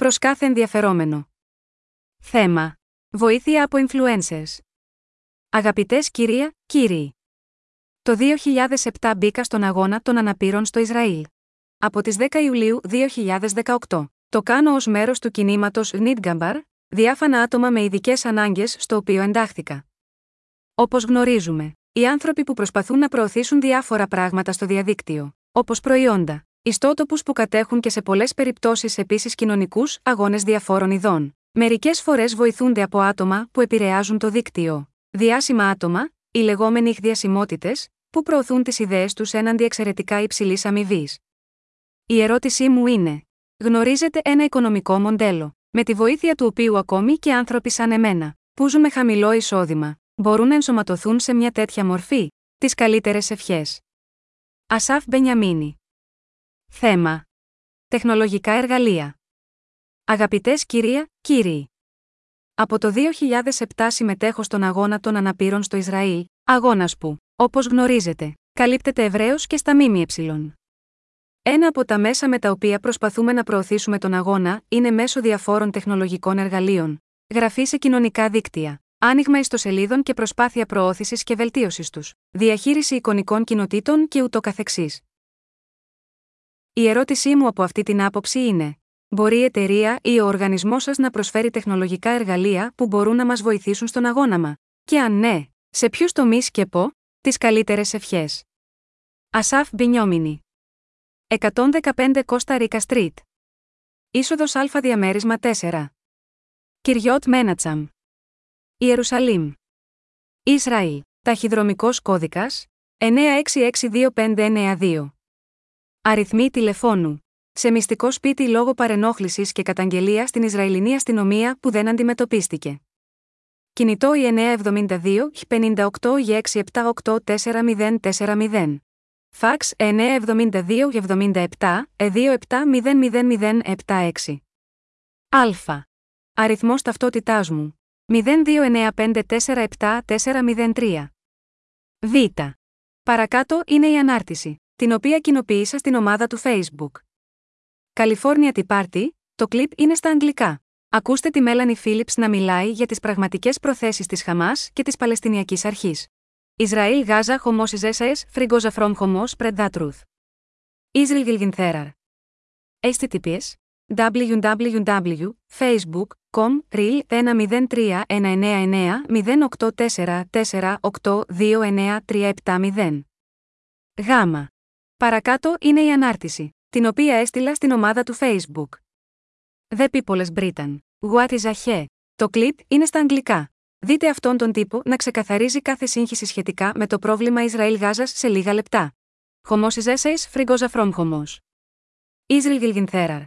προς κάθε ενδιαφερόμενο. Θέμα. Βοήθεια από influencers. Αγαπητές κυρία, κύριοι. Το 2007 μπήκα στον αγώνα των αναπήρων στο Ισραήλ. Από τις 10 Ιουλίου 2018. Το κάνω ως μέρος του κινήματος Νίτγκαμπαρ, διάφανα άτομα με ειδικές ανάγκες στο οποίο εντάχθηκα. Όπως γνωρίζουμε, οι άνθρωποι που προσπαθούν να προωθήσουν διάφορα πράγματα στο διαδίκτυο, όπως προϊόντα, ιστότοπους που κατέχουν και σε πολλές περιπτώσεις επίσης κοινωνικούς αγώνες διαφόρων ειδών. Μερικές φορές βοηθούνται από άτομα που επηρεάζουν το δίκτυο. Διάσημα άτομα, οι λεγόμενοι ηχδιασιμότητε, που προωθούν τις ιδέες τους έναντι εξαιρετικά υψηλής αμοιβής. Η ερώτησή μου είναι: Γνωρίζετε ένα οικονομικό μοντέλο, με τη βοήθεια του οποίου ακόμη και άνθρωποι σαν εμένα, που ζουν με χαμηλό εισόδημα, μπορούν να ενσωματωθούν σε μια τέτοια μορφή, τις καλύτερες ευχές. Ασάφ Μπενιαμίνη Θέμα. Τεχνολογικά εργαλεία. Αγαπητές κυρία, κύριοι. Από το 2007 συμμετέχω στον αγώνα των αναπήρων στο Ισραήλ, αγώνας που, όπως γνωρίζετε, καλύπτεται ευρέως και στα ΜΜΕ. Ένα από τα μέσα με τα οποία προσπαθούμε να προωθήσουμε τον αγώνα είναι μέσω διαφόρων τεχνολογικών εργαλείων. Γραφή σε κοινωνικά δίκτυα, άνοιγμα ιστοσελίδων και προσπάθεια προώθησης και βελτίωσης τους, διαχείριση εικονικών κοινοτήτων και ούτω καθεξής. Η ερώτησή μου από αυτή την άποψη είναι: Μπορεί η εταιρεία ή ο οργανισμός σας να προσφέρει τεχνολογικά εργαλεία που μπορούν να μας βοηθήσουν στον αγώνα μα, και αν ναι, σε ποιους τομείς και πό, τις καλύτερες ευχές; Ασάφ Μπινιόμινι. 115 Κώστα Ρίκα Street. Είσοδος Α διαμέρισμα 4. Κυριότ Μένατσαμ. Ιερουσαλήμ. Ισραήλ. Ταχυδρομικός κώδικας 96625592. Αριθμοί τηλεφώνου. Σε μυστικό σπίτι λόγω παρενόχλησης και καταγγελίας στην Ισραηλινή αστυνομία που δεν αντιμετωπίστηκε. Κινητό η 972 58 6784040. Φαξ 972 77 2700076. Α. Αριθμό ταυτότητά μου. 0295474403. Β. Παρακάτω είναι η ανάρτηση την οποία κοινοποίησα στην ομάδα του Facebook. California Tea Party, το κλιπ είναι στα αγγλικά. Ακούστε τη Μέλανη Φίλιπς να μιλάει για τις πραγματικές προθέσεις της Χαμάς και της Παλαιστινιακής Αρχής. Ισραήλ Γάζα χωμός Ιζέσαες φριγκόζα φρόμ χωμός spread that truth. Ισραήλ Γιλγινθέραρ. HTTPS www.facebook.com real 103 199 084 48 29370 Γ. Παρακάτω είναι η ανάρτηση, την οποία έστειλα στην ομάδα του Facebook. The People's Britain. What is a Το κλιπ είναι στα αγγλικά. Δείτε αυτόν τον τύπο να ξεκαθαρίζει κάθε σύγχυση σχετικά με το πρόβλημα Ισραήλ-Γάζας σε λίγα λεπτά. Χωμός essays φριγκόζα from χωμός. Israel Gilgintherar.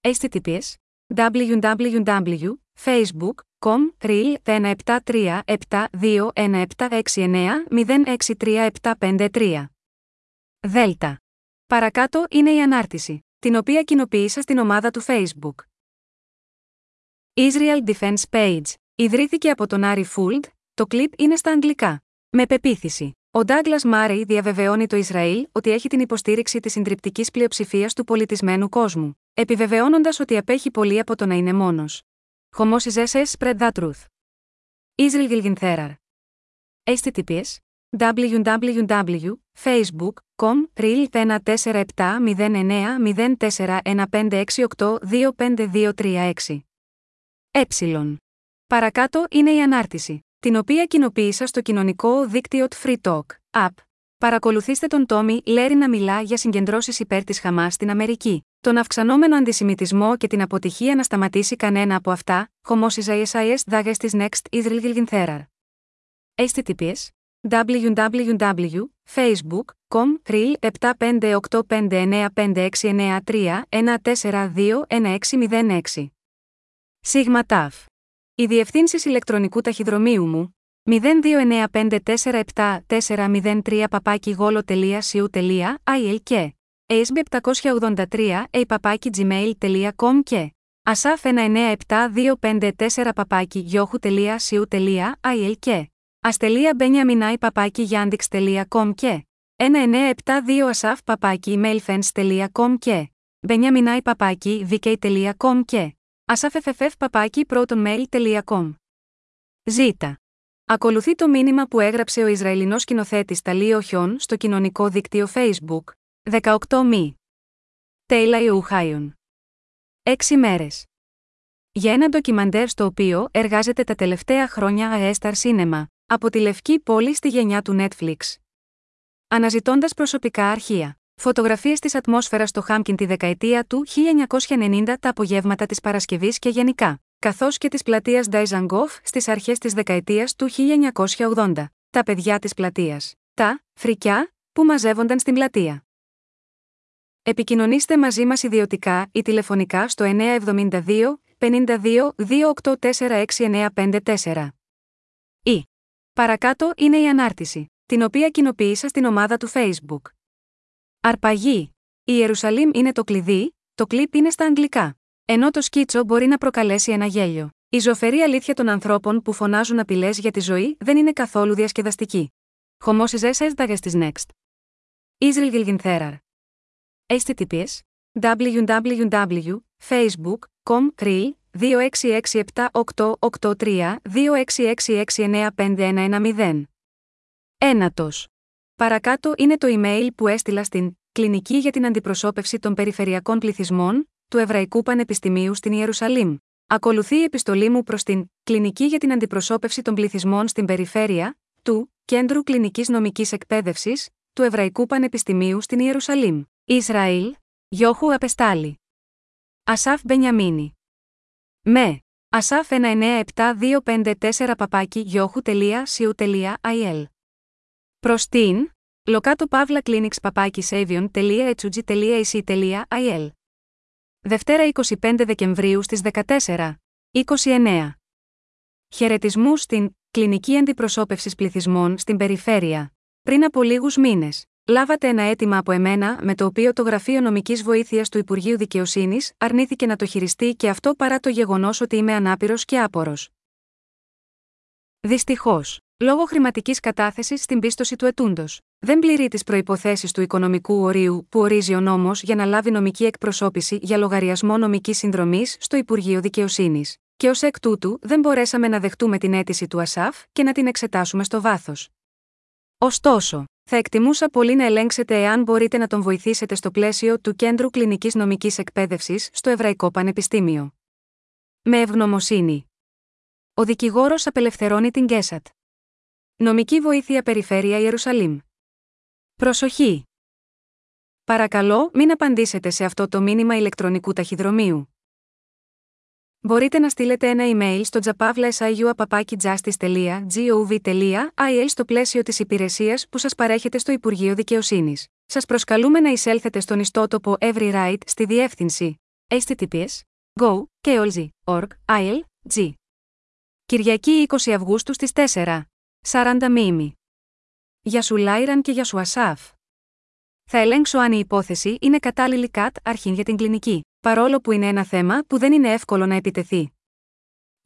HTTPS www.facebook.com real 173 72176906373 Δέλτα. Παρακάτω είναι η ανάρτηση, την οποία κοινοποίησα στην ομάδα του Facebook. Israel Defense Page. Ιδρύθηκε από τον Άρη Φούλντ, το κλιπ είναι στα αγγλικά. Με πεποίθηση. Ο Ντάγκλας Μάρεϊ διαβεβαιώνει το Ισραήλ ότι έχει την υποστήριξη της συντριπτικής πλειοψηφίας του πολιτισμένου κόσμου, επιβεβαιώνοντας ότι απέχει πολύ από το να είναι μόνος. Χωμός SS spread that truth. Israel Gilgintherar. HTTPS www.facebook.com real 14709041568252336. Ε. Παρακάτω είναι η ανάρτηση, την οποία κοινοποίησα στο κοινωνικό δίκτυο Free Talk, app. Παρακολουθήστε τον Τόμι Λέρι να μιλά για συγκεντρώσεις υπέρ της Χαμάς στην Αμερική, τον αυξανόμενο αντισημιτισμό και την αποτυχία να σταματήσει κανένα από αυτά, Χωμόσιζα ISIS Δάγε τη Next Israel Gilgintherar. HTTPS www.facebook.com real 758595693 Σίγμα ΤΑΦ. Οι διευθύνσει ηλεκτρονικού ταχυδρομείου μου 0295474403 παπάκι γόλο.cu.il και asb783 παπάκι gmail.com και asaf 197254 παπάκι γιόχου.cu.il και Αστελεία μπένια παπάκι γιάντιξ.com και 1972 ασαφ παπάκι emailfence.com και Μπενιαμινάη παπάκι vk.com και ασαφεφεφεφ παπάκι protonmail.com. Ζ. Ακολουθεί το μήνυμα που έγραψε ο Ισραηλινός σκηνοθέτης Ταλίο Χιόν στο κοινωνικό δίκτυο Facebook. 18 μη. Τέιλα Ιουχάιον. 6 μέρες. Για ένα ντοκιμαντέρ στο οποίο εργάζεται τα τελευταία χρόνια αέσταρ σίνεμα, από τη Λευκή Πόλη στη γενιά του Netflix. Αναζητώντας προσωπικά αρχεία. Φωτογραφίες της ατμόσφαιρας στο Χάмкιν τη δεκαετία του 1990 τα απογεύματα της Παρασκευής και γενικά, καθώς και της πλατείας Ντάιζαγκόφ στις αρχές της δεκαετίας του 1980, τα παιδιά της πλατείας, τα φρικιά, που μαζεύονταν στην πλατεία. Επικοινωνήστε μαζί μας ιδιωτικά ή τηλεφωνικά στο 972 52 2846954. Ή. Παρακάτω είναι η ανάρτηση, την οποία κοινοποίησα στην ομάδα του Facebook. Αρπαγή. Η Ιερουσαλήμ είναι το κλειδί, το κλιπ είναι στα αγγλικά. Ενώ το σκίτσο μπορεί να προκαλέσει ένα γέλιο. Η ζωφερή αλήθεια των ανθρώπων που φωνάζουν απειλές για τη ζωή δεν είναι καθόλου διασκεδαστική. Χωμόσιζε έσδαγε τη Next. Israel Gilgintherar. HTTPS www.facebook.com κρυ 2667883266695110. Ένατος. Παρακάτω είναι το email που έστειλα στην Κλινική για την Αντιπροσώπευση των Περιφερειακών Πληθυσμών του Εβραϊκού Πανεπιστημίου στην Ιερουσαλήμ. Ακολουθεί η επιστολή μου προς την Κλινική για την Αντιπροσώπευση των Πληθυσμών στην Περιφέρεια του Κέντρου Κλινικής Νομικής Εκπαίδευσης του Εβραϊκού Πανεπιστημίου στην Ιερουσαλήμ. Ισραήλ, Γιώχου Απεστάλη. Ασάφ Μπενιαμίνη. Με. Ασάφ 197254 παπάκι γιώχου.siu.il. Προς την Λοκάτο Παύλα Clinics παπάκι savion.hg.ac.il. Δευτέρα 25 Δεκεμβρίου στις 14. 29. Χαιρετισμού στην Κλινική Αντιπροσώπευσης Πληθυσμών στην Περιφέρεια. Πριν από λίγους μήνες, λάβατε ένα αίτημα από εμένα με το οποίο το Γραφείο Νομικής Βοήθειας του Υπουργείου Δικαιοσύνης αρνήθηκε να το χειριστεί και αυτό παρά το γεγονός ότι είμαι ανάπηρος και άπορος. Δυστυχώς, λόγω χρηματικής κατάθεσης στην πίστοση του ετούντος, δεν πληρεί τις προποθέσει του οικονομικού ορίου που ορίζει ο νόμος για να λάβει νομική εκπροσώπηση για λογαριασμό νομικής συνδρομής στο Υπουργείο Δικαιοσύνης, και ως εκ τούτου δεν μπορέσαμε να δεχτούμε την αίτηση του ΑΣΑΦ και να την εξετάσουμε στο βάθος. Ωστόσο, θα εκτιμούσα πολύ να ελέγξετε εάν μπορείτε να τον βοηθήσετε στο πλαίσιο του Κέντρου Κλινικής Νομικής Εκπαίδευσης στο Εβραϊκό Πανεπιστήμιο. Με ευγνωμοσύνη. Ο δικηγόρος απελευθερώνει την Γκέσατ. Νομική βοήθεια Περιφέρεια Ιερουσαλήμ. Προσοχή! Παρακαλώ, μην απαντήσετε σε αυτό το μήνυμα ηλεκτρονικού ταχυδρομείου. Μπορείτε να στείλετε ένα email στο japavlaesiuapapakijustis.gov.il στο πλαίσιο της υπηρεσίας που σας παρέχετε στο Υπουργείο Δικαιοσύνης. Σας προσκαλούμε να εισέλθετε στον ιστότοπο Every Right στη διεύθυνση https go και org il g. Κυριακή 20 Αυγούστου στις 4. 40 μήμη. Για σου Λάιραν και για σου Ασάφ. Θα ελέγξω αν η υπόθεση είναι κατάλληλη κατ αρχήν για την κλινική, παρόλο που είναι ένα θέμα που δεν είναι εύκολο να επιτεθεί.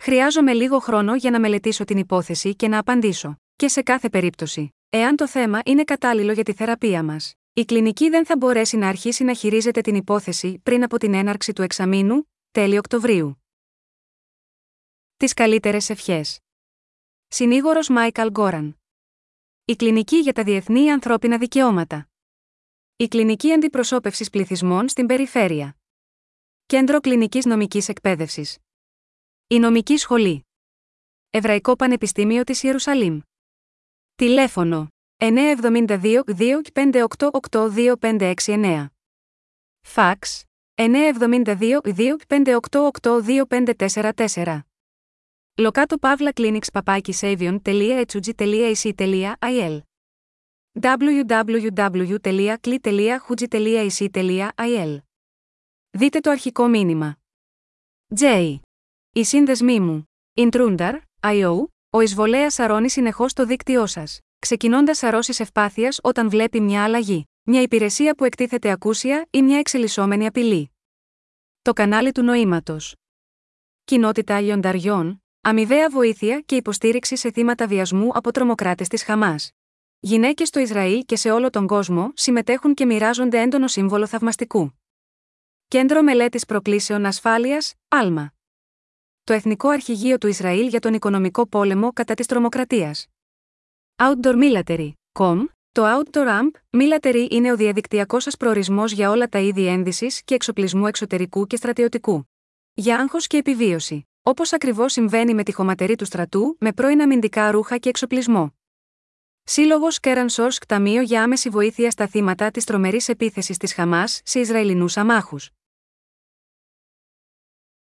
Χρειάζομαι λίγο χρόνο για να μελετήσω την υπόθεση και να απαντήσω. Και σε κάθε περίπτωση, εάν το θέμα είναι κατάλληλο για τη θεραπεία μας, η κλινική δεν θα μπορέσει να αρχίσει να χειρίζεται την υπόθεση πριν από την έναρξη του εξαμήνου, τέλη Οκτωβρίου. Τις καλύτερες ευχές. Συνήγορος Μάικαλ Γκόραν. Η Κλινική για τα Διεθνή Ανθρώπινα Δικαιώματα. Η Κλινική Αντιπροσώπευσης Πληθυσμών στην Περιφέρεια. Κέντρο Κλινικής Νομικής Εκπαίδευσης. Η Νομική Σχολή. Εβραϊκό Πανεπιστήμιο της Ιερουσαλήμ. Τηλέφωνο 972-25882-569. Φάξ 972-25882-544. Λοκάτο Παύλα Clinics παπάκι savion.hg.ac.il www.kli.hugi.ac.il Δείτε το αρχικό μήνυμα. J. Οι σύνδεσμοί μου. Intrunder, IO, ο εισβολέας σαρώνει συνεχώς το δίκτυό σας, ξεκινώντας σαρώσει ευπάθειας όταν βλέπει μια αλλαγή, μια υπηρεσία που εκτίθεται ακούσια ή μια εξελισσόμενη απειλή. Το κανάλι του νοήματος. Κοινότητα λιονταριών, αμοιβαία βοήθεια και υποστήριξη σε θύματα βιασμού από τρομοκράτες της Χαμάς. Γυναίκες στο Ισραήλ και σε όλο τον κόσμο συμμετέχουν και μοιράζονται έντονο σύμβολο θαυμαστικού. Κέντρο Μελέτης Προκλήσεων Ασφάλειας, Άλμα. Το Εθνικό Αρχηγείο του Ισραήλ για τον Οικονομικό Πόλεμο κατά της Τρομοκρατίας. Outdoor Military, com, το Outdoor Amp, Military είναι ο διαδικτυακός σας προορισμός για όλα τα είδη ένδυσης και εξοπλισμού εξωτερικού και στρατιωτικού. Για άγχος και επιβίωση. Όπως ακριβώς συμβαίνει με τη χωματερή του στρατού, με πρώην αμυντικά ρούχα και εξοπλισμό. Σύλλογος Κέραν Σόρσκ Ταμείο για άμεση βοήθεια στα θύματα της τρομερής επίθεσης της Χαμάς σε Ισραηλινούς αμάχους.